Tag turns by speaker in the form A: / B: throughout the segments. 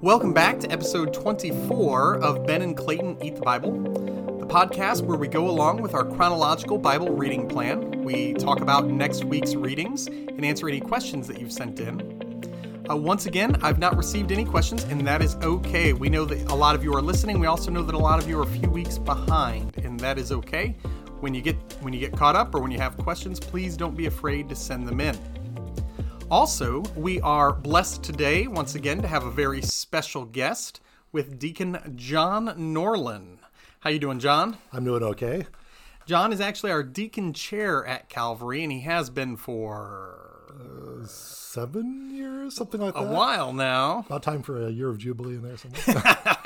A: Welcome back to episode 24 of Ben and Clayton Eat the Bible, the podcast where we go along with our chronological Bible reading plan. We talk about next week's readings and answer any questions that you've sent in. Uh, once again, I've not received any questions, and that is okay. We know that a lot of you are listening. We also know that a lot of you are a few weeks behind, and that is okay. When you get when you get caught up or when you have questions, please don't be afraid to send them in. Also, we are blessed today once again to have a very special guest with Deacon John Norlin. How you doing, John?
B: I'm doing okay.
A: John is actually our deacon chair at Calvary, and he has been for
B: Seven years, something like
A: a
B: that.
A: A while now.
B: About time for a year of jubilee in there somewhere.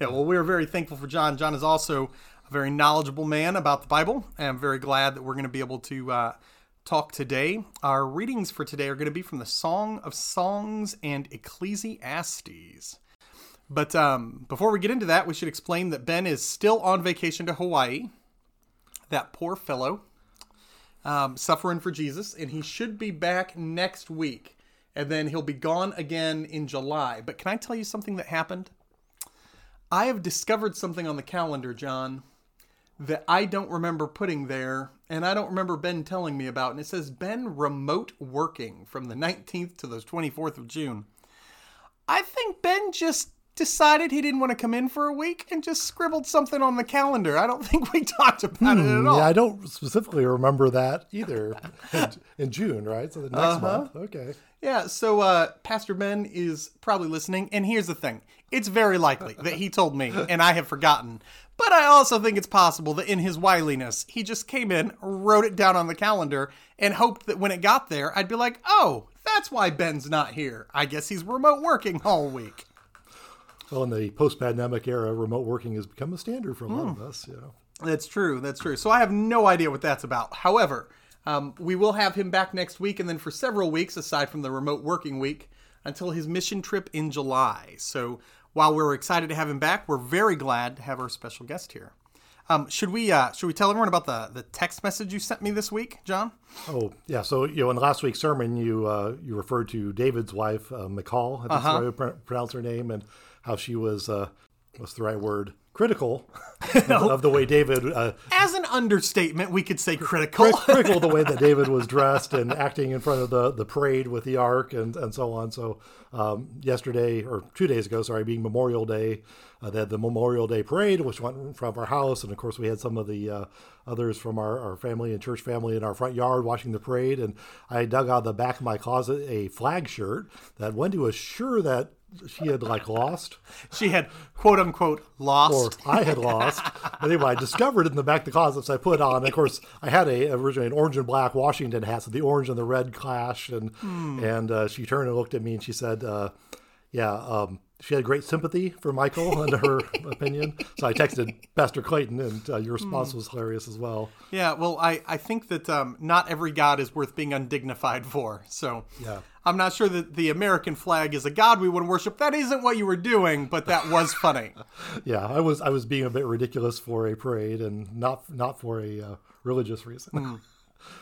A: Yeah, well, we're very thankful for John. John is also a very knowledgeable man about the Bible, and I'm very glad that we're going to be able to uh, talk today. Our readings for today are going to be from the Song of Songs and Ecclesiastes. But um, before we get into that, we should explain that Ben is still on vacation to Hawaii. That poor fellow, um, suffering for Jesus, and he should be back next week. And then he'll be gone again in July. But can I tell you something that happened? I have discovered something on the calendar, John, that I don't remember putting there, and I don't remember Ben telling me about. And it says Ben remote working from the 19th to the 24th of June. I think Ben just decided he didn't want to come in for a week and just scribbled something on the calendar. I don't think we talked about it at all.
B: yeah, I don't specifically remember that either. In, in June, right? So the next
A: Uh-huh.
B: month. Okay.
A: Yeah, so uh, Pastor Ben is probably listening, and here's the thing: it's very likely that he told me, and I have forgotten. But I also think it's possible that in his wiliness, he just came in, wrote it down on the calendar, and hoped that when it got there, I'd be like, "Oh, that's why Ben's not here. I guess he's remote working all week."
B: Well, in the post-pandemic era, remote working has become a standard for a
A: Hmm.
B: lot of us. You know.
A: That's true. That's true. So I have no idea what that's about. However, um, we will have him back next week, and then for several weeks, aside from the remote working week, until his mission trip in July. So while we're excited to have him back, we're very glad to have our special guest here. Um, should we uh, should we tell everyone about the the text message you sent me this week, John?
B: Oh, yeah. So you know, in last week's sermon, you uh, you referred to David's wife, uh, Michal. I think that's
A: Uh-huh.
B: how you pr- pronounce her name, and how she was uh, what's the right word? Critical of, of the way David uh,
A: As an understatement, we could say critical.
B: critical the way that David was dressed and acting in front of the, the parade with the ark and, and so on. So um, yesterday or two days ago, sorry, being Memorial Day, uh, they had the Memorial Day parade, which went in front of our house, and of course we had some of the uh, others from our, our family and church family in our front yard watching the parade. And I dug out of the back of my closet a flag shirt that Wendy was sure that she had like lost
A: she had quote unquote lost. or.
B: I had lost. But anyway, I discovered it in the back of the closet, so I put on. Of course, I had a originally an orange and black Washington hat, so the orange and the red clash. And and uh, she turned and looked at me and she said, uh, "Yeah." Um, she had great sympathy for Michal and her opinion. So I texted Pastor Clayton, and uh, your response was hilarious as well.
A: Yeah, well, I, I think that um, not every God is worth being undignified for. So
B: Yeah.
A: I'm not sure that the American flag is a God we would worship. That isn't what you were doing, but that was funny.
B: Yeah, I was I was being a bit ridiculous for a parade and not not for a uh, religious reason.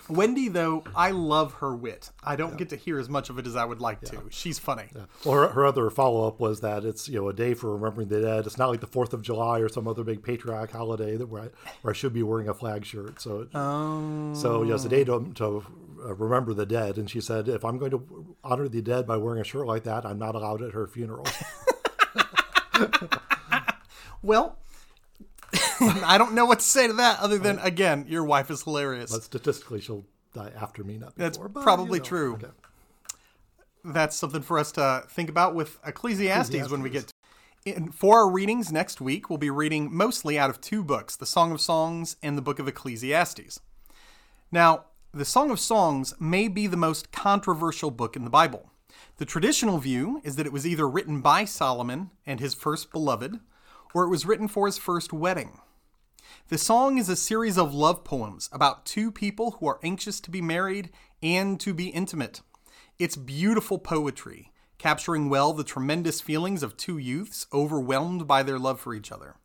A: Wendy, though, I love her wit. I don't get to hear as much of it as I would like to. She's funny.
B: Well, her, her other follow up was that it's you know a day for remembering the dead. It's not like the Fourth of July or some other big patriotic holiday that where I, where I should be wearing a flag shirt. So, it- so yeah, it's a day to, to uh, remember the dead. And she said, if I'm going to honor the dead by wearing a shirt like that, I'm not allowed at her funeral.
A: Well, I don't know what to say to that other than, again, your wife is hilarious.
B: but statistically, she'll die after me, not before.
A: That's
B: but,
A: probably
B: you know,
A: true.
B: okay.
A: that's something for us to think about with Ecclesiastes, when we get to in, for our readings next week. We'll be reading mostly out of two books: the Song of Songs and the Book of Ecclesiastes. Now, the Song of Songs may be the most controversial book in the Bible. The traditional view is that it was either written by Solomon and his first beloved, or it was written for his first wedding. The song is a series of love poems about two people who are anxious to be married and to be intimate. It's beautiful poetry, capturing well the tremendous feelings of two youths overwhelmed by their love for each other.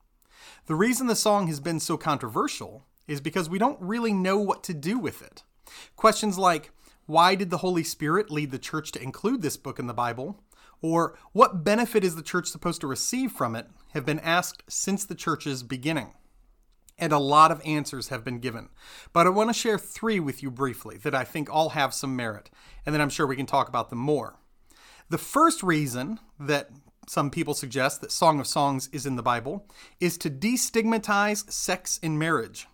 A: The reason the song has been so controversial is because we don't really know what to do with it. Questions like, why did the Holy Spirit lead the church to include this book in the Bible? Or what benefit is the church supposed to receive from it have been asked since the church's beginning. And a lot of answers have been given. But I want to share three with you briefly that I think all have some merit, and then I'm sure we can talk about them more. The first reason that some people suggest that Song of Songs is in the Bible is to destigmatize sex in marriage.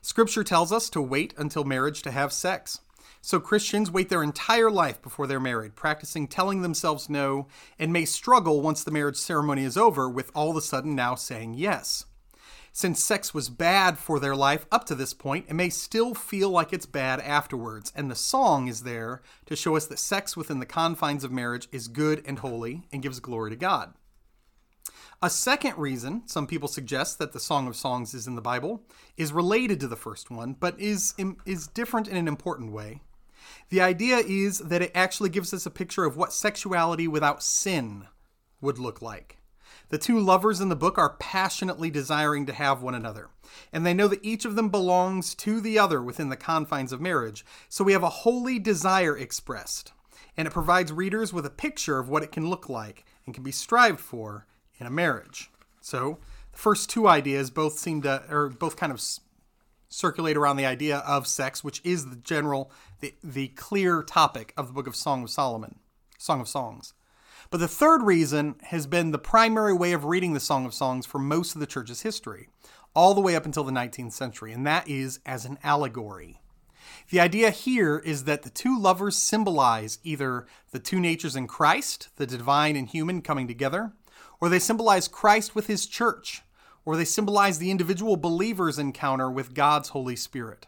A: Scripture tells us to wait until marriage to have sex. So Christians wait their entire life before they're married, practicing telling themselves no, and may struggle once the marriage ceremony is over with all of a sudden now saying yes. Since sex was bad for their life up to this point, it may still feel like it's bad afterwards, and the song is there to show us that sex within the confines of marriage is good and holy and gives glory to God. A second reason some people suggest that the Song of Songs is in the Bible is related to the first one, but is, is different in an important way. The idea is that it actually gives us a picture of what sexuality without sin would look like. The two lovers in the book are passionately desiring to have one another, and they know that each of them belongs to the other within the confines of marriage, so we have a holy desire expressed, and it provides readers with a picture of what it can look like and can be strived for in a marriage. So, the first two ideas both seem to, or both kind of circulate around the idea of sex, which is the general, the, the clear topic of the book of Song of Solomon, Song of Songs. But the third reason has been the primary way of reading the Song of Songs for most of the church's history, all the way up until the 19th century, and that is as an allegory. The idea here is that the two lovers symbolize either the two natures in Christ, the divine and human coming together, or they symbolize Christ with his church, or they symbolize the individual believer's encounter with God's Holy Spirit.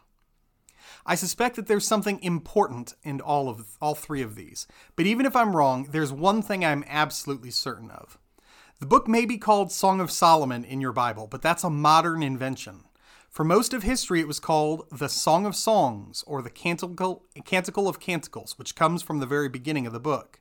A: I suspect that there's something important in all of all three of these. But even if I'm wrong, there's one thing I'm absolutely certain of. The book may be called Song of Solomon in your Bible, but that's a modern invention. For most of history, it was called the Song of Songs or the Canticle, Canticle of Canticles, which comes from the very beginning of the book.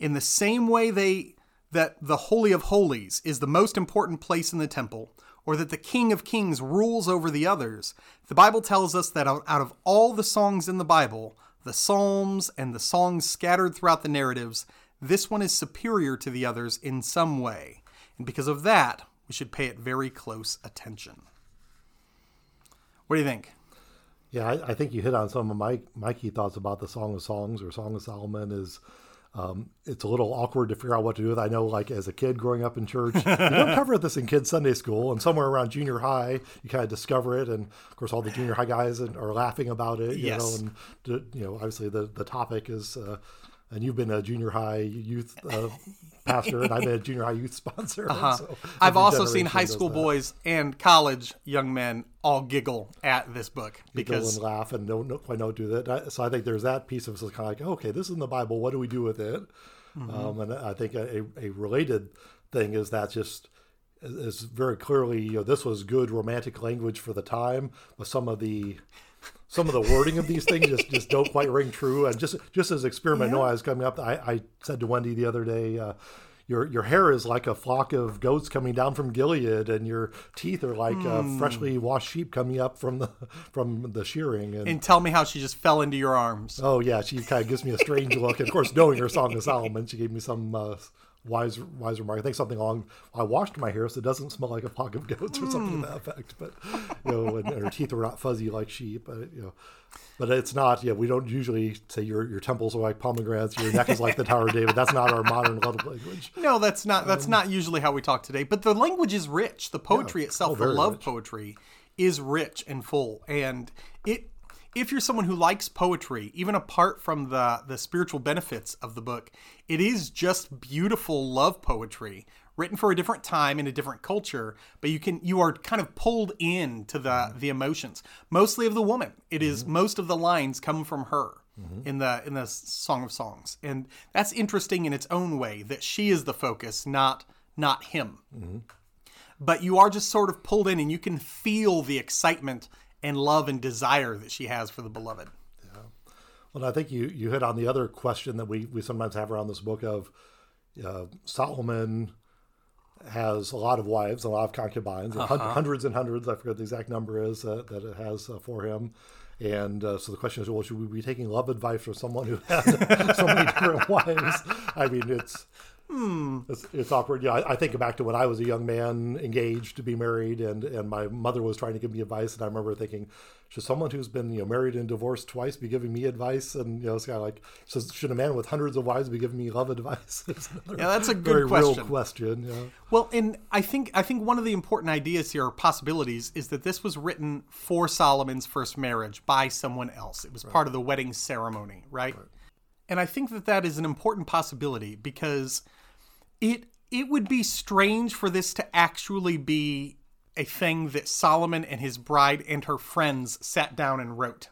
A: In the same way they that the Holy of Holies is the most important place in the temple, or that the King of Kings rules over the others, the Bible tells us that out of all the songs in the Bible, the Psalms and the songs scattered throughout the narratives, this one is superior to the others in some way. And because of that, we should pay it very close attention. What do you think?
B: Yeah, I, I think you hit on some of my, my key thoughts about the Song of Songs or Song of Solomon is um, it's a little awkward to figure out what to do with. I know, like as a kid growing up in church, you don't cover this in kids Sunday school, and somewhere around junior high, you kind of discover it, and of course, all the junior high guys are laughing about it. You
A: yes.
B: know, and you know, obviously the the topic is. Uh, and you've been a junior high youth uh, pastor, and I've been a junior high youth sponsor.
A: Uh-huh. So I've also seen high school boys and college young men all giggle at this book because
B: and laugh and don't, don't quite know what to do with it. So I think there's that piece of it. kind of like, okay, this is in the Bible. What do we do with it? Mm-hmm. Um, and I think a, a related thing is that just is very clearly, you know, this was good romantic language for the time, but some of the some of the wording of these things just, just don't quite ring true. And just just as experiment yeah. was coming up, I, I said to Wendy the other day, uh, your your hair is like a flock of goats coming down from Gilead, and your teeth are like mm. freshly washed sheep coming up from the from the shearing.
A: And, and, tell me how she just fell into your arms.
B: Oh yeah, she kind of gives me a strange look. And of course, knowing her song of Solomon, she gave me some uh, wise wise remark. I think something along. I washed my hair so it doesn't smell like a flock of goats or something mm. to that effect. But you know, and, and her teeth are not fuzzy like sheep. But, you know, but it's not. Yeah, we don't usually say your your temples are like pomegranates, your neck is like the Tower of David. That's not our modern love language.
A: No, that's not. That's um, not usually how we talk today. But the language is rich. The poetry yeah, itself, oh, the love rich. poetry, is rich and full, and it if you're someone who likes poetry, even apart from the the spiritual benefits of the book, it is just beautiful love poetry written for a different time in a different culture, but you can you are kind of pulled in to the the emotions, mostly of the woman. It is, mm-hmm. most of the lines come from her. Mm-hmm. in the in the Song of Songs, and that's interesting in its own way that she is the focus, not not him. Mm-hmm. But you are just sort of pulled in, and you can feel the excitement and love and desire that she has for the beloved.
B: Yeah. Well, I think you, you hit on the other question that we, we sometimes have around this book of uh, Solomon has a lot of wives, a lot of concubines, uh-huh. hundreds and hundreds. I forget the exact number is uh, that it has uh, for him. And uh, so the question is, well, should we be taking love advice from someone who had so many different wives? I mean, it's Hmm. It's, it's awkward. Yeah, I, I think back to when I was a young man, engaged to be married, and and my mother was trying to give me advice, and I remember thinking, should someone who's been you know married and divorced twice be giving me advice? And you know, it's kind of like, so should a man with hundreds of wives be giving me love advice? Another
A: Yeah, that's a good question.
B: real question. Yeah.
A: Well, and I think I think one of the important ideas here, or possibilities, is that this was written for Solomon's first marriage by someone else. It was part of the wedding ceremony, right? And I think that that is an important possibility because it it would be strange for this to actually be a thing that Solomon and his bride and her friends sat down and wrote.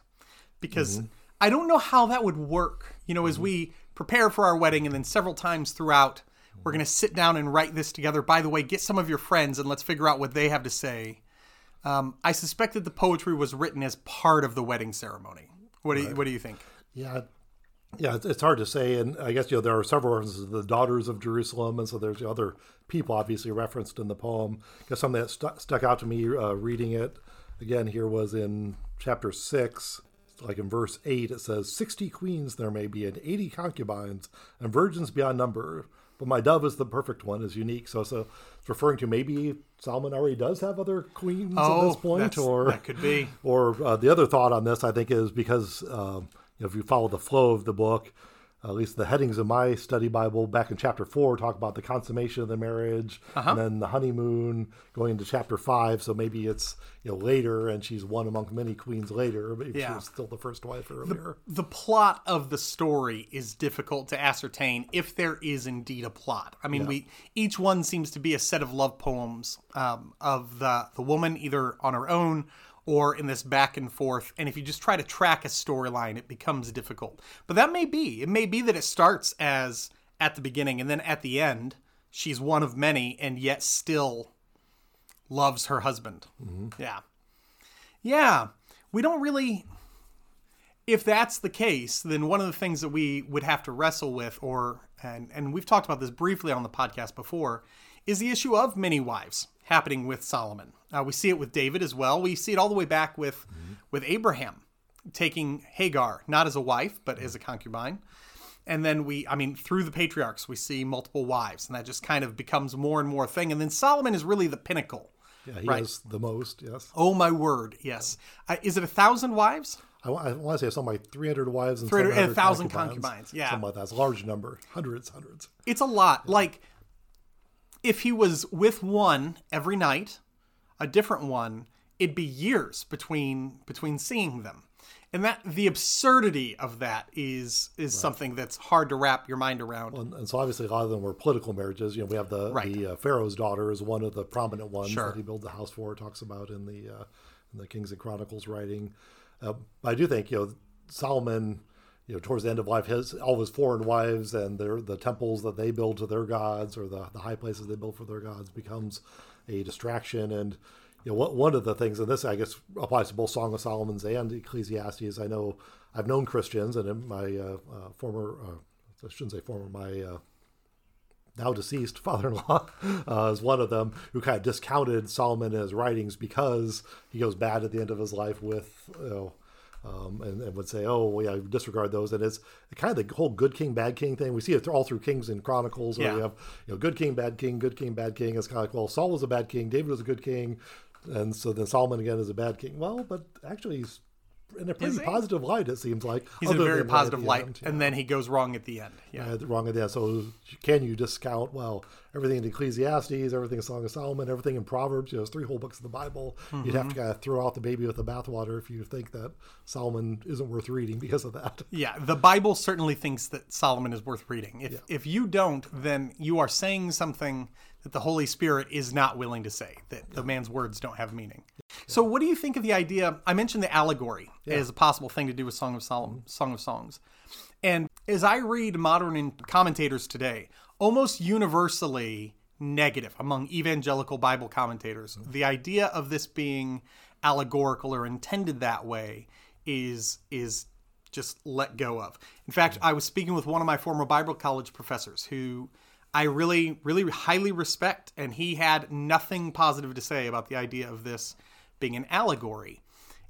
A: Because I don't know how that would work. You know, as we prepare for our wedding and then several times throughout we're going to sit down and write this together. By the way, get some of your friends and let's figure out what they have to say. Um, I suspect that the poetry was written as part of the wedding ceremony. What do you, what do you think?
B: Yeah, yeah, it's, hard to say, and I guess you know there are several references to the daughters of Jerusalem, and so there's other people obviously referenced in the poem. I guess something that stu- stuck out to me uh, reading it again here was in chapter six, like in verse eight, it says, 60 queens there may be, and 80 concubines, and virgins beyond number. But my dove is the perfect one, is unique. So, so it's referring to maybe Solomon already does have other queens at this point,
A: Oh,
B: or
A: that could be.
B: or uh, the other thought on this, I think, is because um, know, if you follow the flow of the book, at least the headings of my study Bible back in chapter four talk about the consummation of the marriage, and then the honeymoon going into chapter five. So maybe it's you know later, and she's one among many queens later, but
A: Yeah.
B: she was still the first wife earlier.
A: the plot of the story is difficult to ascertain if there is indeed a plot. I mean, we each one seems to be a set of love poems um, of the the woman either on her own or in this back and forth. And if you just try to track a storyline, it becomes difficult. But that may be. It may be that it starts as at the beginning and then at the end she's one of many and yet still loves her husband. Mm-hmm. Yeah. Yeah. We don't really if that's the case, then one of the things that we would have to wrestle with, or and and we've talked about this briefly on the podcast before, is the issue of many wives happening with Solomon. Uh, we see it with David as well. We see it all the way back with with Abraham taking Hagar not as a wife but as a concubine. And then we, I mean, through the patriarchs, we see multiple wives, and that just kind of becomes more and more a thing. And then Solomon is really the pinnacle.
B: Yeah, he
A: Right.
B: has the most. Yes,
A: Oh my word, yes. Uh, is it a thousand wives?
B: I, I want to say something like 300 wives and
A: 300 and
B: 700
A: 1,000
B: concubines.
A: concubines, yeah.
B: something like that. It's a large number, hundreds, hundreds.
A: it's a lot. Like if he was with one every night, a different one, it'd be years between between seeing them. And that the absurdity of that is is something that's hard to wrap your mind around.
B: And, and so obviously a lot of them were political marriages. You know, we have the
A: Right.
B: the uh, Pharaoh's daughter is one of the prominent ones
A: Sure.
B: that he built the house for. Talks about in the uh, in the Kings and Chronicles writing. Uh, I do think you know Solomon. You know, towards the end of life, his all his foreign wives and their the temples that they build to their gods or the, the high places they build for their gods becomes a distraction. And you know, one of the things, and this I guess applies to both Song of Solomon's and Ecclesiastes. I know I've known Christians, and my uh, uh, former, uh, I shouldn't say former, my uh, now deceased father-in-law uh, is one of them who kind of discounted Solomon in his writings because he goes bad at the end of his life with you know um, and, and would say oh well, yeah disregard those. And it's kind of the whole good king bad king thing. We see it all through kings and chronicles where
A: Yeah.
B: you have you know good king bad king good king bad king. It's kind of like well Saul was a bad king David was a good king. And so then Solomon again is a bad king. Well but actually he's in a pretty positive light it seems like
A: He's in a very
B: than right at
A: positive light,
B: end.
A: and then he goes wrong at the end. Yeah.
B: Uh, wrong at the end. So can you discount well everything in Ecclesiastes, everything in Song of Solomon, everything in Proverbs? You know, it's three whole books of the Bible. You'd have to kind of throw out the baby with the bathwater if you think that Solomon isn't worth reading because of that.
A: Yeah, the Bible certainly thinks that Solomon is worth reading. If if you don't, then you are saying something that the Holy Spirit is not willing to say. That the man's words don't have meaning. So, what do you think of the idea? I mentioned the allegory as a possible thing to do with Song of Solomon, Song of Songs, and as I read modern commentators today, almost universally negative among evangelical Bible commentators, mm-hmm. the idea of this being allegorical or intended that way is is just let go of. In fact, I was speaking with one of my former Bible college professors who I really, really highly respect, and he had nothing positive to say about the idea of this being an allegory.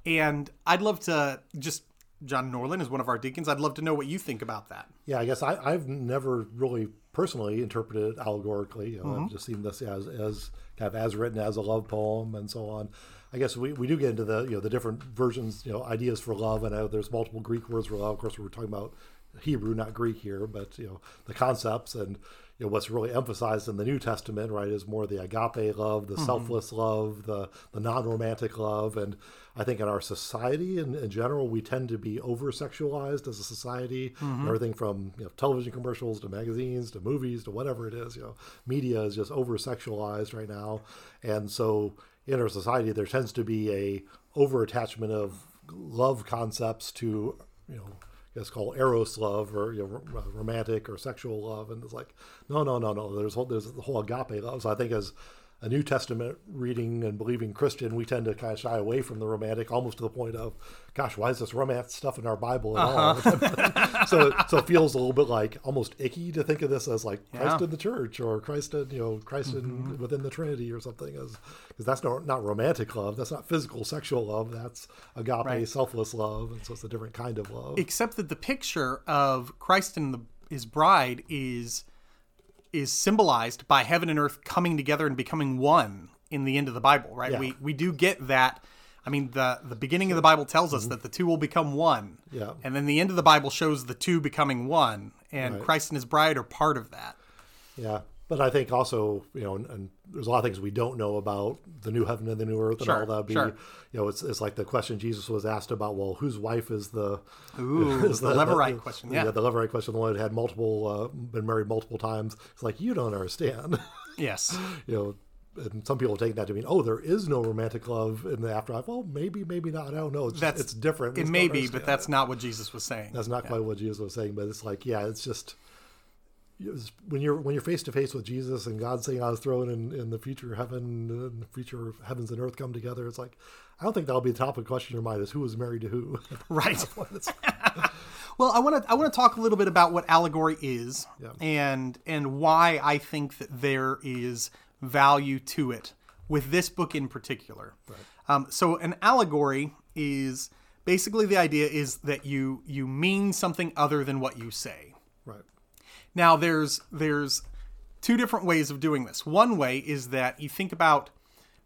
A: And I'd love to just, John Norland is one of our deacons. I'd love to know what you think about that.
B: Yeah, I guess I, I've never really personally interpreted it allegorically. You know,
A: Mm-hmm.
B: I've just seen this as as kind of as written as a love poem and so on. I guess we, we do get into the you know the different versions, you know, ideas for love, and there's multiple Greek words for love. Of course, we're talking about Hebrew, not Greek here, but you know the concepts and you know what's really emphasized in the New Testament, right, is more the agape love, the mm-hmm. selfless love, the the non-romantic love, and I think in our society in, in general, we tend to be over sexualized as a society. Mm-hmm. Everything from you know, television commercials to magazines to movies to whatever it is, you know, media is just over sexualized right now, and so in our society there tends to be a over attachment of love concepts to you know guess called eros love or you know, romantic or sexual love, and it's like no, no, no, no. There's whole, there's the whole agape love. So I think as a New Testament reading and believing Christian, we tend to kind of shy away from the romantic, almost to the point of, gosh, why is this romance stuff in our Bible at all? Uh-huh. so so it feels a little bit like almost icky to think of this as like Christ
A: Yeah.
B: in the church or Christ in you know Christ in mm-hmm. within the Trinity or something, as because that's not not romantic love, that's not physical sexual love, that's agape
A: Right.
B: selfless love, and so it's a different kind of love.
A: except that the picture of Christ and the, his bride is is symbolized by heaven and earth coming together and becoming one in the end of the Bible, right?
B: Yeah.
A: We we do get that. I mean, the the beginning of the Bible tells us that the two will become one.
B: Mm-hmm. Yeah.
A: And then the end of the Bible shows the two becoming one, and
B: Right.
A: Christ and his bride are part of that.
B: Yeah, but I think also you know, and, and there's a lot of things we don't know about the new heaven and the new earth and
A: Sure,
B: all that. Be
A: sure.
B: you know, it's it's like the question Jesus was asked about. Well, whose wife is the
A: Ooh,
B: is
A: the Levirate question. Yeah.
B: the Levirate question, the one that had multiple uh, been married multiple times. It's like you don't understand.
A: Yes.
B: you know. And some people take that to mean, oh, there is no romantic love in the afterlife. Well, maybe, maybe not. I don't know. It's,
A: That's
B: it's different.
A: It may be, but that's not what Jesus was saying.
B: That's not quite what Jesus was saying, but it's like, yeah, it's just when you're when you're face to face with Jesus and God sitting on His throne in, in the future heaven, and the future heavens and earth come together. It's like I don't think that'll be the top of the question in your mind is who was married to who.
A: right. Well, I want to I want to talk a little bit about what allegory is and and why I think that there is value to it with this book in particular. Um, so an allegory is basically the idea is that you you mean something other than what you say. Now there's there's two different ways of doing this. One way is that you think about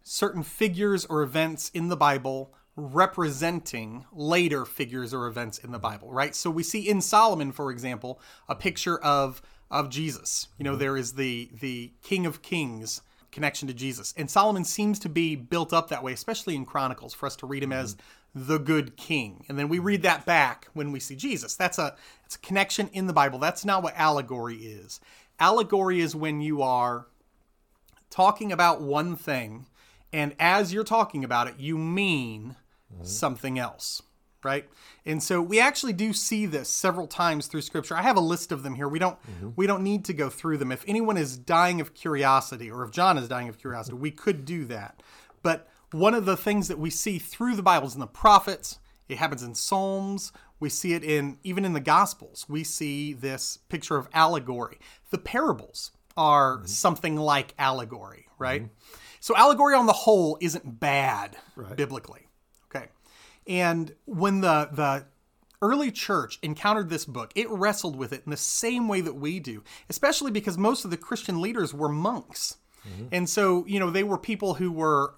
A: certain figures or events in the Bible representing later figures or events in the Bible, right? So we see in Solomon, for example, a picture of of Jesus. You know, mm-hmm. there is the the King of Kings connection to Jesus. And Solomon seems to be built up that way, especially in Chronicles, for us to read him as mm-hmm. The good king. And then we read that back when we see Jesus. That's a it's a connection in the Bible. That's not what allegory is. Allegory is when you are talking about one thing and as you're talking about it you mean something else right and so we actually do see this several times through scripture i have a list of them here we don't mm-hmm. we don't need to go through them if anyone is dying of curiosity or if john is dying of curiosity we could do that but one of the things that we see through the bible is in the prophets it happens in psalms we see it in even in the gospels we see this picture of allegory the parables are mm-hmm. something like allegory, mm-hmm. right? So allegory on the whole isn't bad biblically. Okay. And when the the early church encountered this book, it wrestled with it in the same way that we do, especially because most of the Christian leaders were monks. Mm-hmm. And so, you know, they were people who were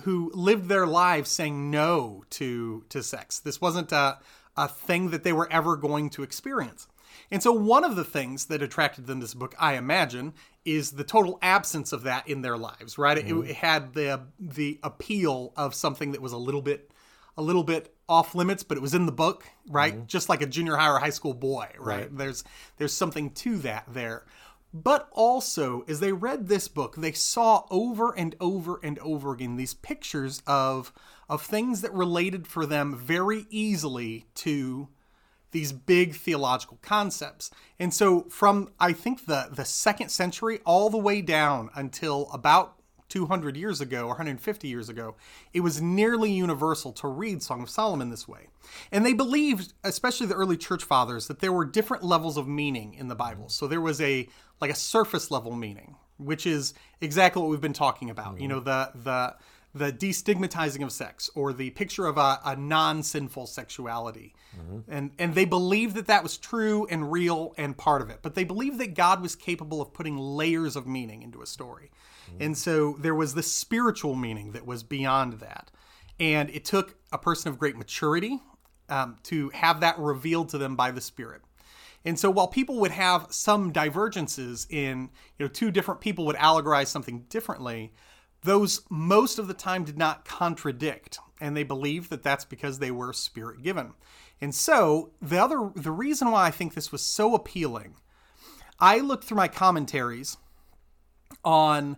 A: who lived their lives saying no to to sex. This wasn't a a thing that they were ever going to experience. And so one of the things that attracted them to this book, I imagine, is the total absence of that in their lives, right? It, mm-hmm. it had the the appeal of something that was a little bit a little bit off limits, but it was in the book, right? Mm-hmm. Just like a junior high or high school boy, right? There's there's something to that there. But also, as they read this book, they saw over and over and over again these pictures of of things that related for them very easily to these big theological concepts. And so from I think the the second century all the way down until about 200 years ago or 150 years ago, it was nearly universal to read Song of Solomon this way. And they believed, especially the early church fathers, that there were different levels of meaning in the Bible. So there was a like a surface level meaning, which is exactly what we've been talking about. You know, the the the destigmatizing of sex or the picture of a, a non-sinful sexuality. And and they believed that that was true and real and part of it but they believed that god was capable of putting layers of meaning into a story. And so there was the spiritual meaning that was beyond that. And it took a person of great maturity um, to have that revealed to them by the spirit and so while people would have some divergences in, you know, two different people would allegorize something differently, those most of the time did not contradict. And they believed that that's because they were spirit given. And so the other, the reason why I think this was so appealing, I looked through my commentaries on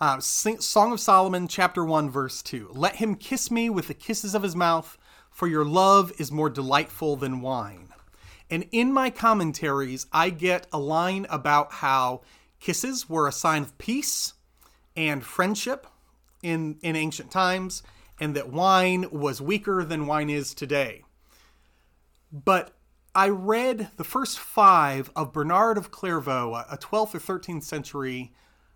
A: uh, Song of Solomon, chapter 1, verse 2. Let him kiss me with the kisses of his mouth, for your love is more delightful than wine. And in my commentaries, I get a line about how kisses were a sign of peace and friendship in, in ancient times, and that wine was weaker than wine is today. But I read the first five of Bernard of Clairvaux, a 12th or 13th century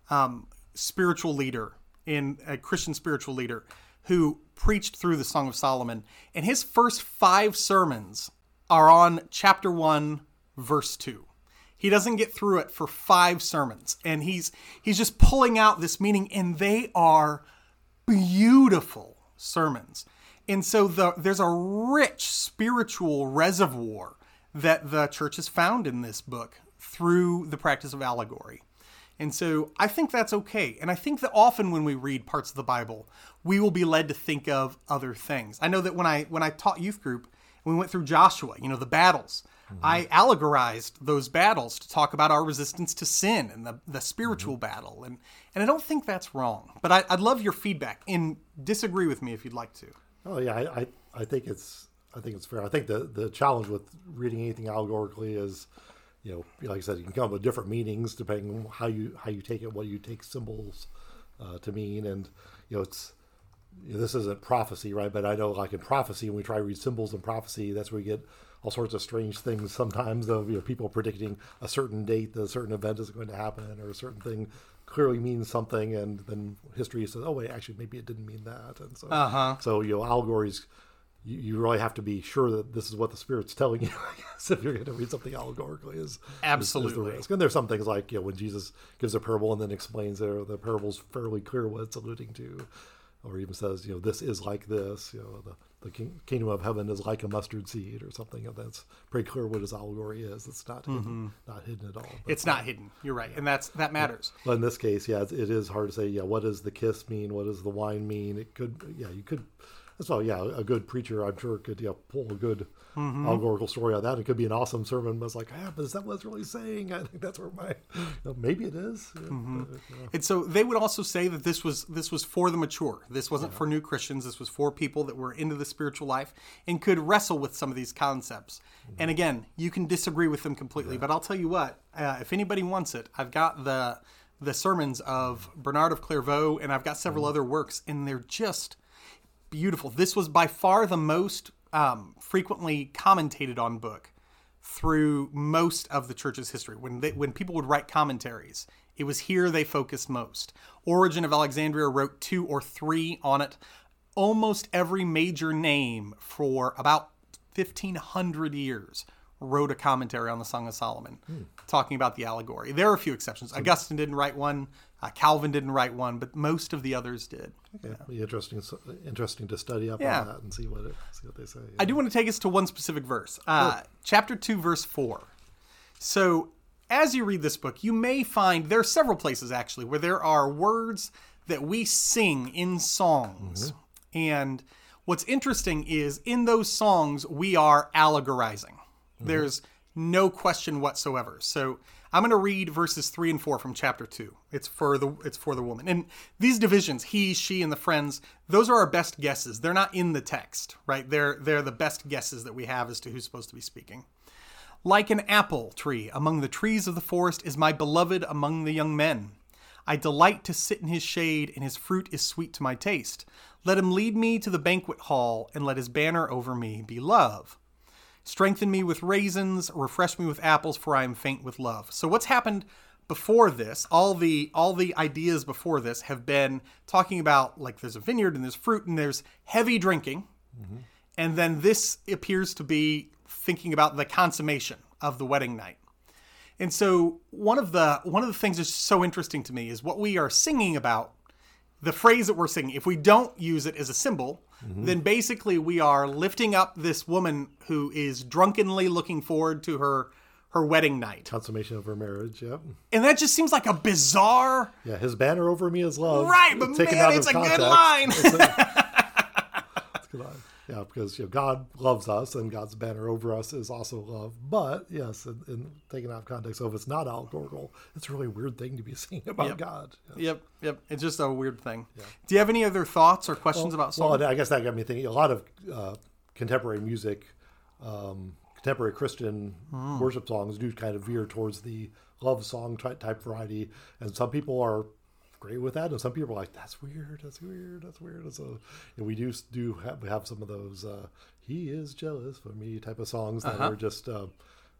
A: um, spiritual leader, in a Christian spiritual leader, who preached through the Song of Solomon. And his first five sermons are on chapter 1 verse 2 he doesn't get through it for five sermons and he's he's just pulling out this meaning and they are beautiful sermons and so the, there's a rich spiritual reservoir that the church has found in this book through the practice of allegory and so I think that's okay. And I think that often when we read parts of the Bible, we will be led to think of other things. I know that when I when I taught youth group, we went through Joshua, you know, the battles. Mm-hmm. I allegorized those battles to talk about our resistance to sin and the, the spiritual mm-hmm. battle. And, and I don't think that's wrong. But I, would love your feedback and disagree with me if you'd like to.
B: Oh yeah, I, I, I think it's I think it's fair. I think the, the challenge with reading anything allegorically is you know, like I said, you can come up with different meanings depending on how you how you take it, what you take symbols uh, to mean, and you know, it's this isn't prophecy, right? But I know, like in prophecy, when we try to read symbols in prophecy, that's where we get all sorts of strange things. Sometimes of you know, people predicting a certain date that a certain event is going to happen, or a certain thing clearly means something, and then history says, "Oh wait, actually, maybe it didn't mean that." And so, uh-huh. so you know, allegories you, you really have to be sure that this is what the spirit's telling you. I guess if you're going to read something allegorically, is
A: absolutely is, is
B: the risk. And there's some things like you know when Jesus gives a parable and then explains there the parable's fairly clear what it's alluding to, or even says you know this is like this. You know the the king, kingdom of heaven is like a mustard seed or something. And that's pretty clear what his allegory is. It's not hidden, mm-hmm. not hidden at all.
A: But, it's not hidden. You're right, yeah. and that's that matters.
B: But in this case, yeah, it is hard to say. Yeah, what does the kiss mean? What does the wine mean? It could, yeah, you could so yeah, a good preacher, I'm sure, could yeah, pull a good mm-hmm. allegorical story out of that. It could be an awesome sermon, but it's like, ah, but is that what it's really saying? I think that's where my, you know, maybe it is.
A: Mm-hmm. But, yeah. And so they would also say that this was this was for the mature. This wasn't yeah. for new Christians. This was for people that were into the spiritual life and could wrestle with some of these concepts. Mm-hmm. And again, you can disagree with them completely, yeah. but I'll tell you what, uh, if anybody wants it, I've got the the sermons of Bernard of Clairvaux, and I've got several mm-hmm. other works, and they're just beautiful. This was by far the most um, frequently commentated on book through most of the church's history. When they, when people would write commentaries, it was here they focused most. Origen of Alexandria wrote two or three on it. Almost every major name for about 1500 years wrote a commentary on the Song of Solomon, hmm. talking about the allegory. There are a few exceptions. Augustine didn't write one. Uh, Calvin didn't write one, but most of the others did.
B: Okay, yeah. be interesting, interesting to study up yeah. on that and see what it, see what they say. Yeah.
A: I do want to take us to one specific verse, uh, chapter two, verse four. So, as you read this book, you may find there are several places actually where there are words that we sing in songs, mm-hmm. and what's interesting is in those songs we are allegorizing. Mm-hmm. There's no question whatsoever. So I'm going to read verses three and four from chapter two. It's for the it's for the woman. And these divisions, he, she, and the friends, those are our best guesses. They're not in the text, right? They're they're the best guesses that we have as to who's supposed to be speaking. Like an apple tree among the trees of the forest is my beloved among the young men. I delight to sit in his shade, and his fruit is sweet to my taste. Let him lead me to the banquet hall, and let his banner over me be love. Strengthen me with raisins, refresh me with apples, for I am faint with love. So, what's happened before this, all the all the ideas before this have been talking about like there's a vineyard and there's fruit and there's heavy drinking, mm-hmm. and then this appears to be thinking about the consummation of the wedding night. And so one of the one of the things that's so interesting to me is what we are singing about. The phrase that we're singing, if we don't use it as a symbol, Mm-hmm. then basically we are lifting up this woman who is drunkenly looking forward to her her wedding night.
B: Consummation of her marriage. yeah.
A: And that just seems like a bizarre
B: Yeah. His banner over me is love.
A: Right, but man,
B: out
A: it's a good line.
B: It's a good line. Yeah, because you know, God loves us, and God's banner over us is also love. But yes, in, in taken out of context, so if it's not allegorical, it's a really weird thing to be saying about
A: Yep.
B: God. Yeah.
A: yep, yep. It's just a weird thing. Do you have any other thoughts or questions about song?
B: Well, I guess that got me thinking. A lot of uh, contemporary music, um, contemporary Christian
A: Hmm.
B: worship songs do kind of veer towards the love song type variety, and some people are great with that, and some people are like, "That's weird. That's weird. That's weird." And so, and we do do have, have some of those uh, "He is jealous for me" type of songs that
A: Uh-huh.
B: are just. Uh,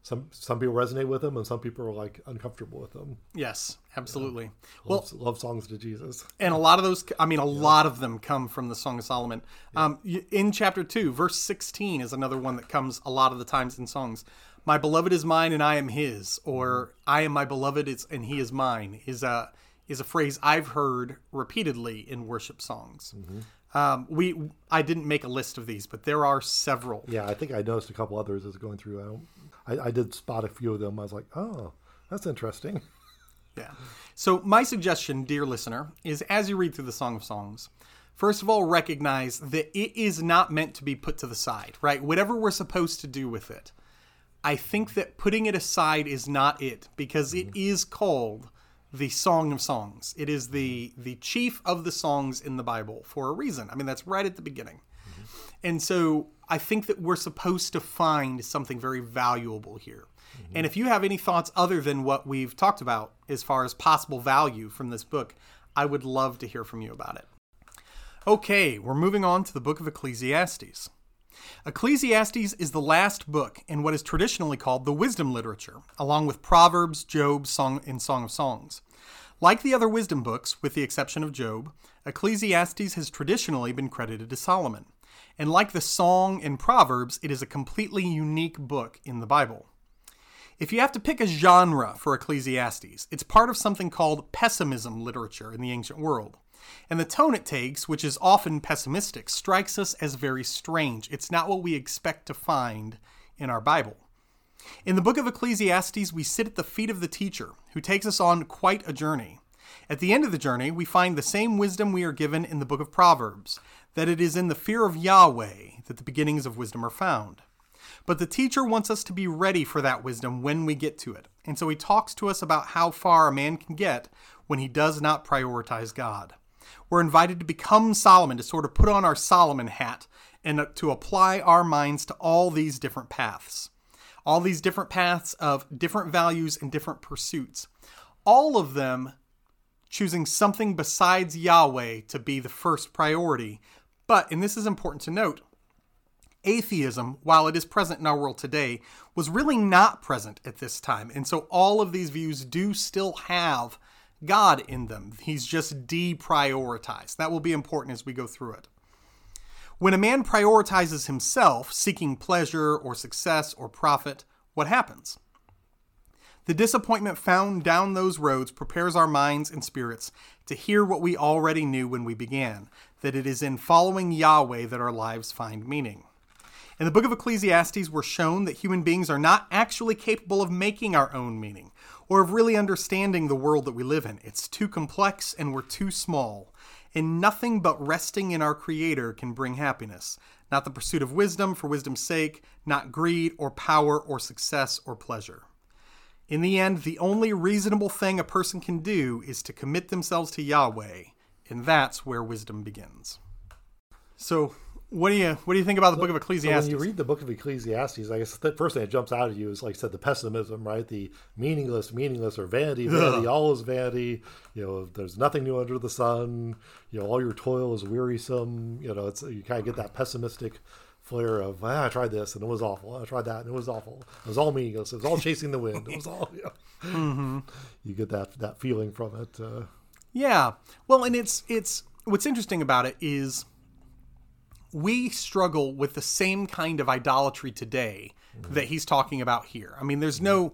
B: some some people resonate with them, and some people are like uncomfortable with them.
A: yes, absolutely. Well,
B: Love, love songs to Jesus.
A: and a lot of those, I mean, a lot of them come from the Song of Solomon. Um, in chapter 2, verse 16 is another one that comes a lot of the times in songs. My beloved is mine and I am his, or I am my beloved and he is mine, is a, is a phrase I've heard repeatedly in worship songs. Um, we, I didn't make a list of these, but there are several.
B: Yeah, I think I noticed a couple others as going through. I, don't, I, I did spot a few of them. I was like, oh, that's interesting.
A: Yeah. So, my suggestion, dear listener, is as you read through the Song of Songs, first of all, recognize that it is not meant to be put to the side, right? Whatever we're supposed to do with it, I think that putting it aside is not it because it is called the Song of Songs. It is the the chief of the songs in the Bible for a reason. I mean, that's right at the beginning. Mm-hmm. And so I think that we're supposed to find something very valuable here. Mm-hmm. And if you have any thoughts other than what we've talked about as far as possible value from this book, I would love to hear from you about it. Okay, we're moving on to the book of Ecclesiastes. Ecclesiastes is the last book in what is traditionally called the wisdom literature, along with Proverbs, Job, Song, and Song of Songs. Like the other wisdom books, with the exception of Job, Ecclesiastes has traditionally been credited to Solomon. And like the Song and Proverbs, it is a completely unique book in the Bible. If you have to pick a genre for Ecclesiastes, it's part of something called pessimism literature in the ancient world. And the tone it takes, which is often pessimistic, strikes us as very strange. It's not what we expect to find in our Bible. In the book of Ecclesiastes, we sit at the feet of the teacher, who takes us on quite a journey. At the end of the journey, we find the same wisdom we are given in the book of Proverbs that it is in the fear of Yahweh that the beginnings of wisdom are found. But the teacher wants us to be ready for that wisdom when we get to it. And so he talks to us about how far a man can get when he does not prioritize God. We're invited to become Solomon, to sort of put on our Solomon hat and to apply our minds to all these different paths. All these different paths of different values and different pursuits. All of them choosing something besides Yahweh to be the first priority. But, and this is important to note, atheism, while it is present in our world today, was really not present at this time. And so all of these views do still have God in them. He's just deprioritized. That will be important as we go through it. When a man prioritizes himself, seeking pleasure or success or profit, what happens? The disappointment found down those roads prepares our minds and spirits to hear what we already knew when we began that it is in following Yahweh that our lives find meaning. In the book of Ecclesiastes, we're shown that human beings are not actually capable of making our own meaning or of really understanding the world that we live in. It's too complex and we're too small. And nothing but resting in our Creator can bring happiness. Not the pursuit of wisdom for wisdom's sake, not greed or power or success or pleasure. In the end, the only reasonable thing a person can do is to commit themselves to Yahweh, and that's where wisdom begins. So, what do you what do you think about the book of
B: So
A: Ecclesiastes?
B: when you read the book of Ecclesiastes, I guess the first thing that jumps out at you is, like I said, the pessimism, right? The meaningless, meaningless, or vanity, vanity, all is vanity. You know, there's nothing new under the sun. You know, all your toil is wearisome. You know, it's you kind of get that pessimistic flair of ah, I tried this and it was awful. I tried that and it was awful. It was all meaningless. It was all chasing the wind. It was all you, know. you get that that feeling from it. Uh,
A: Yeah. Well, and it's it's what's interesting about it is we struggle with the same kind of idolatry today that he's talking about here. I mean, there's no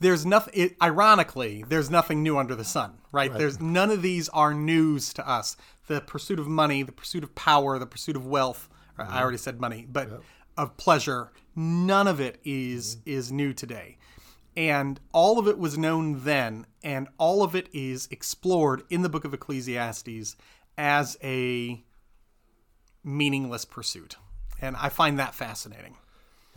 A: there's nothing ironically, there's nothing new under the sun, right? There's none of these are news to us. The pursuit of money, the pursuit of power, the pursuit of wealth, or I mm-hmm. already said money, but of pleasure, none of it is mm-hmm. is new today and all of it was known then, and all of it is explored in the book of Ecclesiastes as a meaningless pursuit. And I find that fascinating.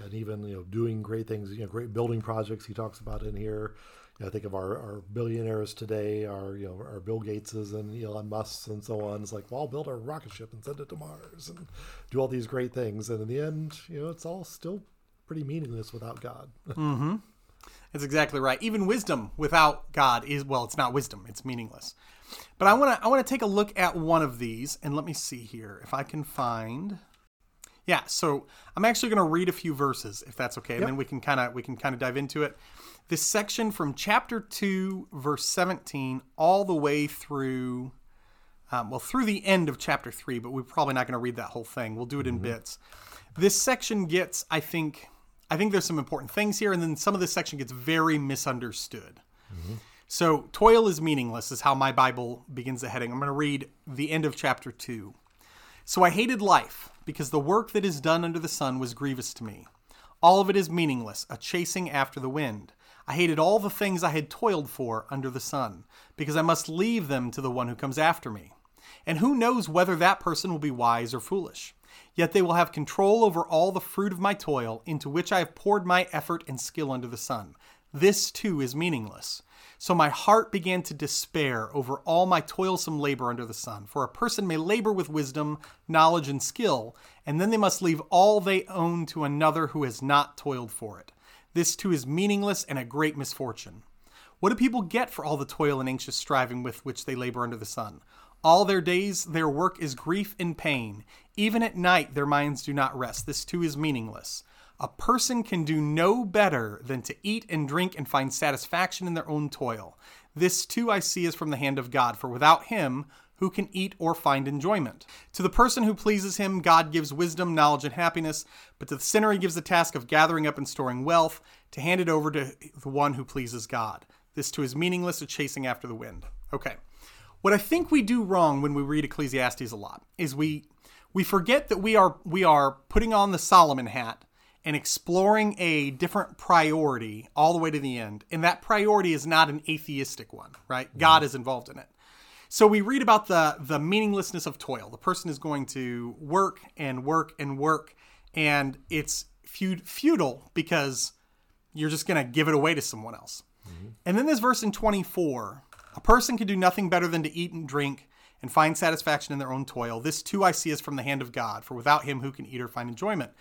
B: and even you know doing great things, you know, great building projects he talks about in here. You know, I think of our, our billionaires today, our you know our Bill Gateses and Elon Musk's and so on. It's like, well, I'll build a rocket ship and send it to Mars and do all these great things, and in the end, you know, it's all still pretty meaningless without God. Mm-hmm.
A: That's exactly right. Even wisdom without God is well, it's not wisdom; it's meaningless. But I want to I want to take a look at one of these, and let me see here if I can find. Yeah, so I'm actually going to read a few verses, if that's okay, and then we can kind of we can kind of dive into it. This section from chapter two, verse 17, all the way through, um, well, through the end of chapter three, but we're probably not going to read that whole thing. We'll do it in bits. This section gets, I think, I think there's some important things here, and then some of this section gets very misunderstood. So, toil is meaningless, is how my Bible begins the heading. I'm going to read the end of chapter 2. So I hated life, because the work that is done under the sun was grievous to me. All of it is meaningless, a chasing after the wind. I hated all the things I had toiled for under the sun, because I must leave them to the one who comes after me. And who knows whether that person will be wise or foolish? Yet they will have control over all the fruit of my toil, into which I have poured my effort and skill under the sun. This too is meaningless. So my heart began to despair over all my toilsome labor under the sun. For a person may labor with wisdom, knowledge, and skill, and then they must leave all they own to another who has not toiled for it. This too is meaningless and a great misfortune. What do people get for all the toil and anxious striving with which they labor under the sun? All their days, their work is grief and pain. Even at night, their minds do not rest. This too is meaningless. A person can do no better than to eat and drink and find satisfaction in their own toil. This too I see is from the hand of God, for without him, who can eat or find enjoyment? To the person who pleases him, God gives wisdom, knowledge, and happiness, but to the sinner, he gives the task of gathering up and storing wealth to hand it over to the one who pleases God. This too is meaningless, a chasing after the wind. Okay. What I think we do wrong when we read Ecclesiastes a lot is we we forget that we are we are putting on the Solomon hat and exploring a different priority all the way to the end. And that priority is not an atheistic one, right? Mm-hmm. God is involved in it. So we read about the the meaninglessness of toil. The person is going to work and work and work, and it's feud- futile because you're just going to give it away to someone else. Mm-hmm. And then this verse in 24 a person can do nothing better than to eat and drink and find satisfaction in their own toil. This too I see is from the hand of God, for without him, who can eat or find enjoyment?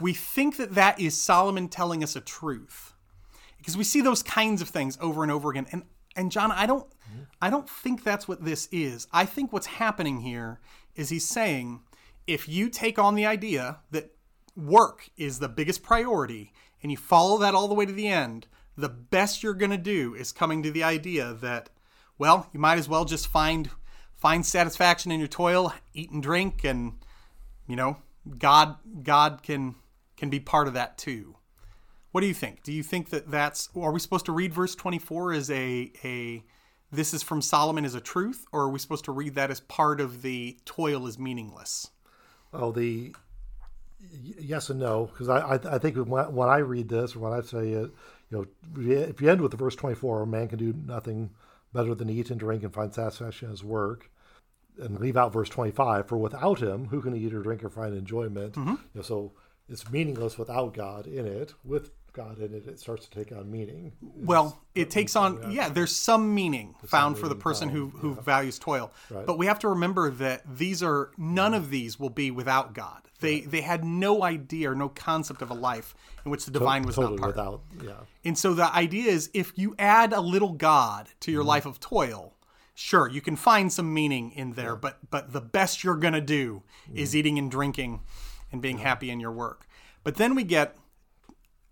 A: We think that that is Solomon telling us a truth because we see those kinds of things over and over again. And and John, I don't I don't think that's what this is. I think what's happening here is he's saying if you take on the idea that work is the biggest priority and you follow that all the way to the end, the best you're going to do is coming to the idea that well, you might as well just find find satisfaction in your toil, eat and drink and you know, God God can can be part of that too. What do you think? Do you think that that's are we supposed to read verse 24 as a a this is from Solomon as a truth or are we supposed to read that as part of the toil is meaningless?
B: Oh, the yes and no, because I, I I think when, I read this or when I say it, you know, if you end with the verse twenty four, a man can do nothing better than eat and drink and find satisfaction in his work, and leave out verse twenty five. For without him, who can eat or drink or find enjoyment? Mm-hmm. You know, so it's meaningless without God in it. With God in it, it starts to take on meaning.
A: Well, it takes on yeah, there's some meaning found for the person who who values toil.
B: Right.
A: But we have to remember that these are none of these will be without God. They they had no idea or no concept of a life in which the divine was
B: totally
A: not part.
B: without. Yeah,
A: And so the idea is if you add a little God to
B: Mm-hmm.
A: your life of toil, sure, you can find some meaning in there, but but the best you're gonna do is
B: Mm-hmm.
A: eating and drinking and being happy in your work. But then we get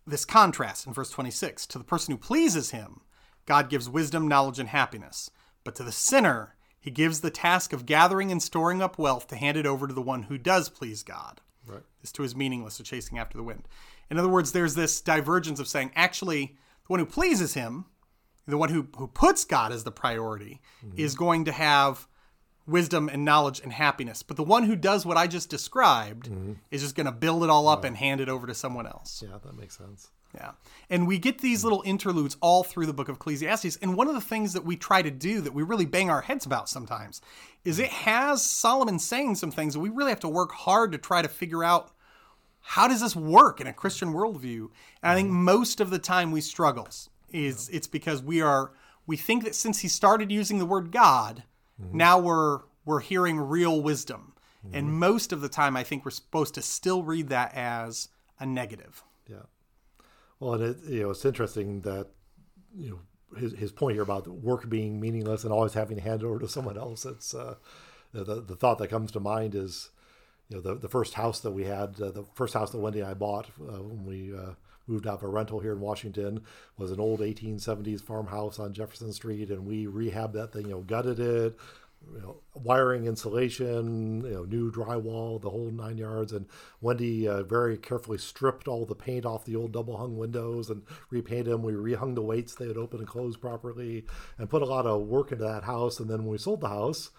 A: this contrast in verse 26 to the person who pleases him, God gives wisdom, knowledge, and happiness. But to the sinner, he gives the task of gathering and storing up wealth to hand it over to the one who does please God.
B: Right.
A: This too is meaningless to chasing after the wind. In other words, there's this divergence of saying, actually, the one who pleases him, the one who, who puts God as the priority, mm-hmm. is going to have wisdom and knowledge and happiness. But the one who does what I just described mm-hmm. is just going to build it all up and hand it over to someone else.
B: Yeah, that makes sense.
A: Yeah. And we get these little interludes all through the book of Ecclesiastes. And one of the things that we try to do that we really bang our heads about sometimes is it has Solomon saying some things that we really have to work hard to try to figure out how does this work in a Christian worldview? And I think mm-hmm. most of the time we struggle is it's because we are we think that since he started using the word God, now we're we're hearing real wisdom. And most of the time I think we're supposed to still read that as a negative.
B: Yeah. Well, and it, you know, it's interesting that you know his, his point here about work being meaningless and always having to hand it over to someone else. It's uh, the the thought that comes to mind is you know the the first house that we had, uh, the first house that Wendy and I bought uh, when we uh, moved out of a rental here in Washington was an old 1870s farmhouse on Jefferson Street, and we rehabbed that thing, you know, gutted it, you know, wiring, insulation, you know, new drywall, the whole nine yards. And Wendy uh, very carefully stripped all the paint off the old double hung windows and repainted them. We rehung the weights; they would open and close properly, and put a lot of work into that house. And then when we sold the house,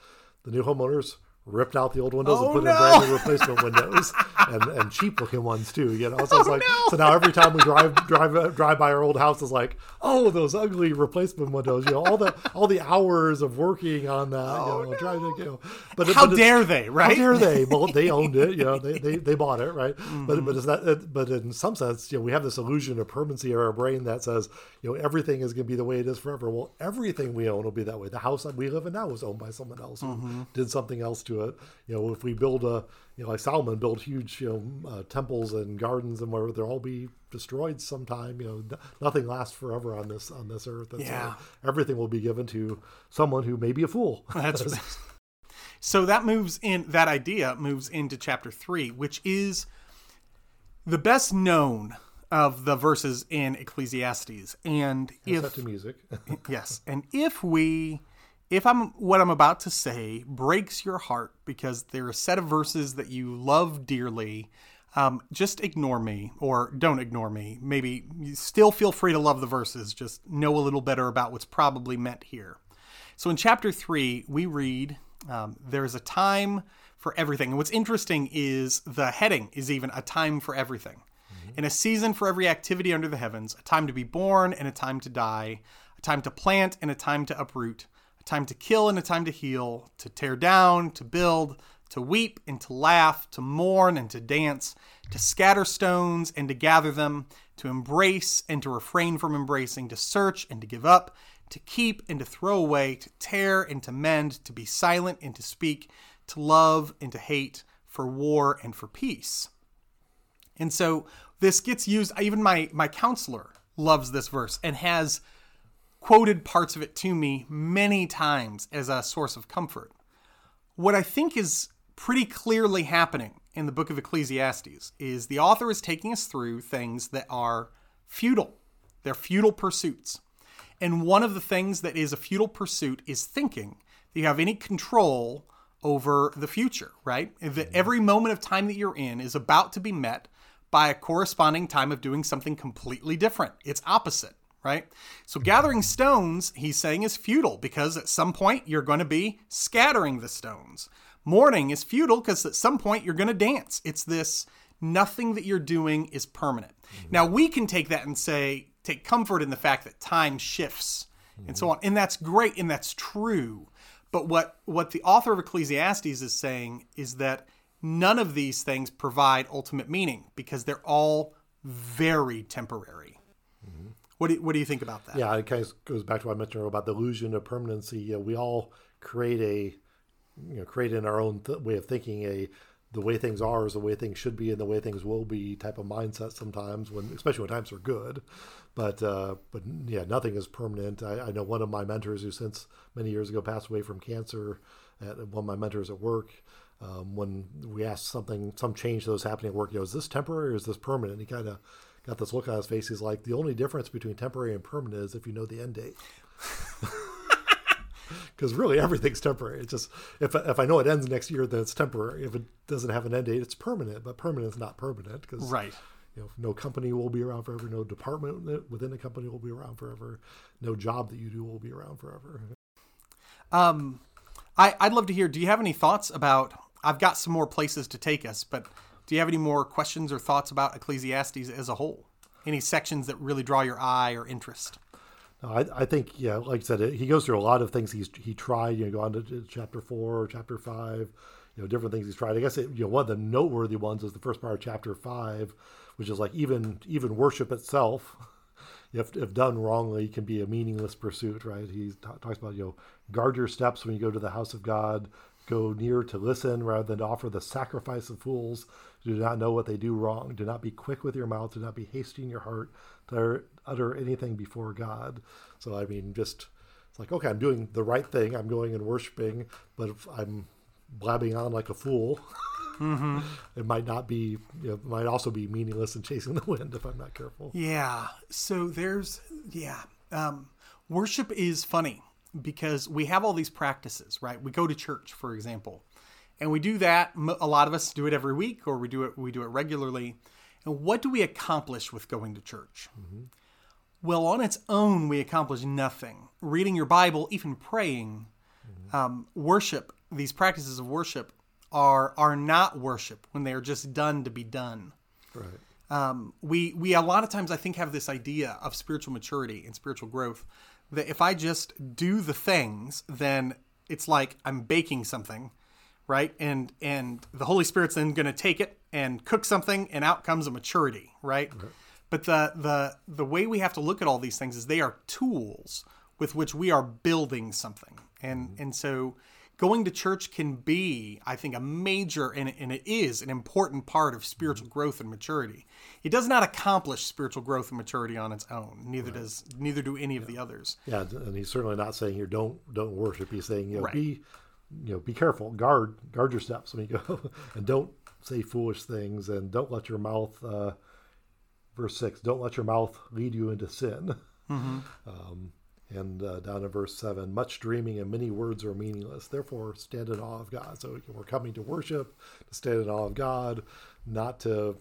B: the new homeowners ripped out the old windows
A: Oh,
B: and put
A: no.
B: in brand new replacement windows and, and cheap looking ones too. You know, so it's like
A: no.
B: so now every time we drive drive drive by our old house, it's like, oh, those ugly replacement windows. You know, all the all the hours of working on that. you know, trying to you know, but
A: Oh, How
B: but
A: dare they, right?
B: how dare they? Well, they owned it. You know, they, they, they bought it, right?
A: Mm-hmm.
B: But but is that? But in some sense, you know, we have this illusion of permanency in our brain that says, you know, everything is going to be the way it is forever. Well, everything we own will be that way. The house that we live in now was owned by someone else who
A: Mm-hmm.
B: did something else to it. You know, if we build a, you know, like Solomon built huge, you know, uh, temples and gardens and where they'll all be destroyed sometime. You know, nothing lasts forever on this on this earth. And so
A: Yeah.
B: everything will be given to someone who may be a fool.
A: That's so that moves in that idea moves into chapter three, which is the best known of the verses in Ecclesiastes. And if
B: Set to music.
A: yes, and if we if I'm what I'm about to say breaks your heart because they're a set of verses that you love dearly, um, just ignore me or don't ignore me. Maybe you still feel free to love the verses. Just know a little better about what's probably meant here. So in chapter three, we read, um, "There's a time for everything." And what's interesting is the heading is even a time for everything, in a season for every activity under the heavens, a time to be born and a time to die, a time to plant and a time to uproot, time to kill and a time to heal, to tear down, to build, to weep and to laugh, to mourn and to dance, to scatter stones and to gather them, to embrace and to refrain from embracing, to search and to give up, to keep and to throw away, to tear and to mend, to be silent and to speak, to love and to hate, for war and for peace. And so this gets used. Even my my counselor loves this verse and has quoted parts of it to me many times as a source of comfort. What I think is pretty clearly happening in the book of Ecclesiastes is the author is taking us through things that are futile. They're futile pursuits. And one of the things that is a futile pursuit is thinking that you have any control over the future, right? That mm-hmm. every moment of time that you're in is about to be met by a corresponding time of doing something completely different. It's opposite, right? So gathering stones, he's saying, is futile because at some point you're going to be scattering the stones. Mourning is futile because at some point you're going to dance. It's this nothing that you're doing is permanent. Mm-hmm. Now we can take that and say, take comfort in the fact that time shifts and so mm-hmm. on. And that's great and that's true. But what, what the author of Ecclesiastes is saying is that none of these things provide ultimate meaning because they're all very temporary. What, do you, what do you think about that?
B: Yeah, it kind of goes back to what I mentioned about the illusion of permanency. You know, we all create a, you know, create in our own th- way of thinking a, the way things are is the way things should be and the way things will be type of mindset sometimes when, especially when times are good. But, uh, but yeah, nothing is permanent. I, I know one of my mentors who since many years ago passed away from cancer, at one of my mentors at work, um, when we asked something, some change that was happening at work, you know, is this temporary or is this permanent? He kind of got this look on his face. He's like, the only difference between temporary and permanent is if you know the end date. Because really, everything's temporary. It's just if if I know it ends next year, then it's temporary. If it doesn't have an end date, it's permanent. But permanent is not permanent because
A: Right.
B: you know, no company will be around forever. No department within a company will be around forever. No job that you do will be around forever.
A: Um, I, I'd love to hear. Do you have any thoughts about? I've got some more places to take us, but do you have any more questions or thoughts about Ecclesiastes as a whole? Any sections that really draw your eye or interest?
B: No, I, I think, yeah, like I said, he goes through a lot of things he's he tried. You know, go on to chapter four, chapter five, you know, different things he's tried. I guess it, you know one of the noteworthy ones is the first part of chapter five, which is like even even worship itself, if if done wrongly, can be a meaningless pursuit. Right? He t- talks about you know guard your steps when you go to the house of God. Go near to listen rather than to offer the sacrifice of fools do not know what they do wrong. Do not be quick with your mouth. Do not be hasty in your heart to utter anything before God. So, I mean, just it's like, okay, I'm doing the right thing. I'm going and worshiping, but if I'm blabbing on like a fool,
A: Mm-hmm.
B: it might not be, you know, it might also be meaningless and chasing the wind if I'm not careful.
A: Yeah. So there's yeah. Um, worship is funny because we have all these practices, right? We go to church, for example, and we do that. A lot of us do it every week, or we do it we do it regularly. And what do we accomplish with going to church? Well, on its own, we accomplish nothing. Reading your Bible, even praying, um, worship, these practices of worship are are not worship when they are just done to be done
B: Right.
A: um, we we a lot of times I think have this idea of spiritual maturity and spiritual growth that if I just do the things, then it's like I'm baking something, right? And and the Holy Spirit's then going to take it and cook something, and out comes a maturity, right? But the the the way we have to look at all these things is they are tools with which we are building something, and mm-hmm. and so going to church can be, I think, a major and, and it is an important part of spiritual mm-hmm. growth and maturity. It does not accomplish spiritual growth and maturity on its own. Neither does neither do any of the others.
B: Yeah, and he's certainly not saying here don't don't worship. He's saying you know
A: Right.
B: be you know be careful, guard guard your steps when you go, and don't say foolish things, and don't let your mouth. Uh, verse six: Don't let your mouth lead you into sin. Um, and uh, down in verse seven, much dreaming and many words are meaningless. Therefore, stand in awe of God. So we're coming to worship, to stand in awe of God, not to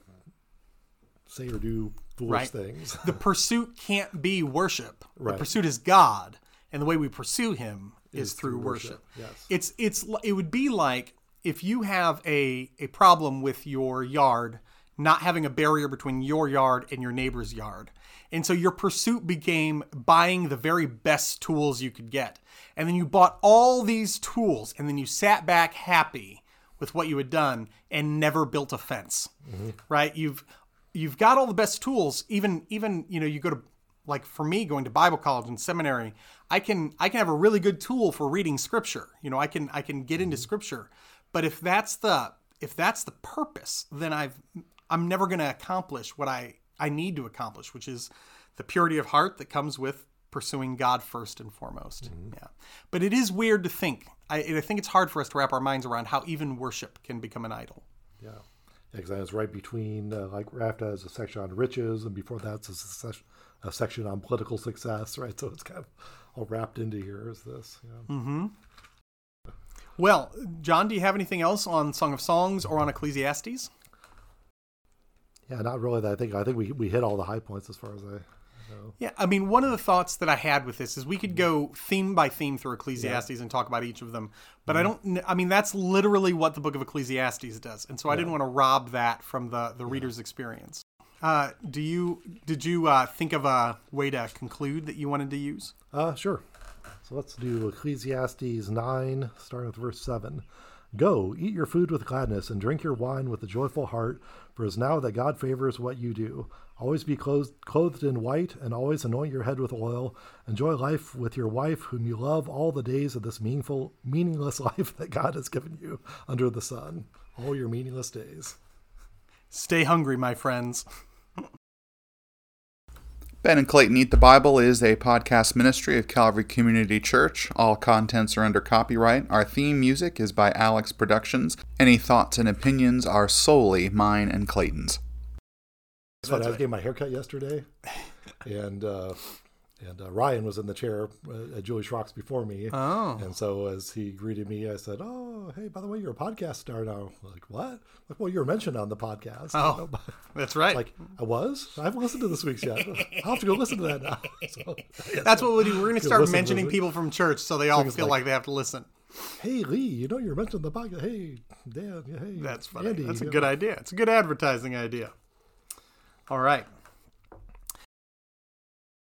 B: say or do foolish
A: Right.
B: things.
A: The pursuit can't be worship. The pursuit is God, and the way we pursue Him is, through,
B: through
A: worship.
B: worship, yes.
A: It's it's it would be like if you have a a problem with your yard not having a barrier between your yard and your neighbor's yard. And so your pursuit became buying the very best tools you could get. And then you bought all these tools and then you sat back happy with what you had done and never built a fence. Mm-hmm. Right? You've you've got all the best tools even even you know you go to like for me going to bible college and seminary i can i can have a really good tool for reading scripture. You know i can i can get into scripture. But if that's the if that's the purpose then i've i'm never going to accomplish what i i need to accomplish which is the purity of heart that comes with pursuing god first and foremost. Yeah. But it is weird to think I, I think it's hard for us to wrap our minds around how even worship can become an idol.
B: Yeah, because it's right between uh, like RAFTA has a section on riches, and before that's a, sec- a section on political success, right? So it's kind of all wrapped into here. Is this? Yeah. Mm-hmm.
A: well john do you have anything else on song of songs or on ecclesiastes
B: yeah, not really. That I think I think we we hit all the high points as far as I know.
A: Yeah, I mean, one of the thoughts that I had with this is we could mm-hmm. go theme by theme through Ecclesiastes and talk about each of them, but I mm-hmm. don't. I mean, that's literally what the Book of Ecclesiastes does, and so I didn't want to rob that from the the reader's experience. Uh, do you did you uh, think of a way to conclude that you wanted to use?
B: Uh, sure. So let's do Ecclesiastes 9, starting with verse 7. Go, eat your food with gladness, and drink your wine with a joyful heart, for it is now that God favors what you do. Always be clothed, clothed in white, and always anoint your head with oil. Enjoy life with your wife, whom you love, all the days of this meaningful, meaningless life that God has given you under the sun. All your meaningless days.
A: Stay hungry, my friends.
C: Ben and Clayton Eat the Bible is a podcast ministry of Calvary Community Church. All contents are under copyright. Our theme music is by Alex Productions. Any thoughts and opinions are solely mine and Clayton's.
B: That's funny. I was getting my haircut yesterday, and uh, and uh, Ryan was in the chair uh, at Julie Schrock's before me.
A: Oh.
B: And so as he greeted me, I said, "Oh, hey, by the way, you're a podcast star now." Like what? Like, well, you were mentioned on the podcast.
A: Oh, that's right.
B: Like I was. I haven't listened to this week's yet. I'll have to go listen to that now. So,
A: That's what we'll do. We're going to start mentioning people from church so they all
B: it's
A: feel
B: like-
A: like they have to listen.
B: hey Lee, you know you're mentioned on the podcast. Hey Dan, hey
A: That's funny.
B: Andy,
A: That's a good
B: know.
A: idea. It's a good advertising idea. All right.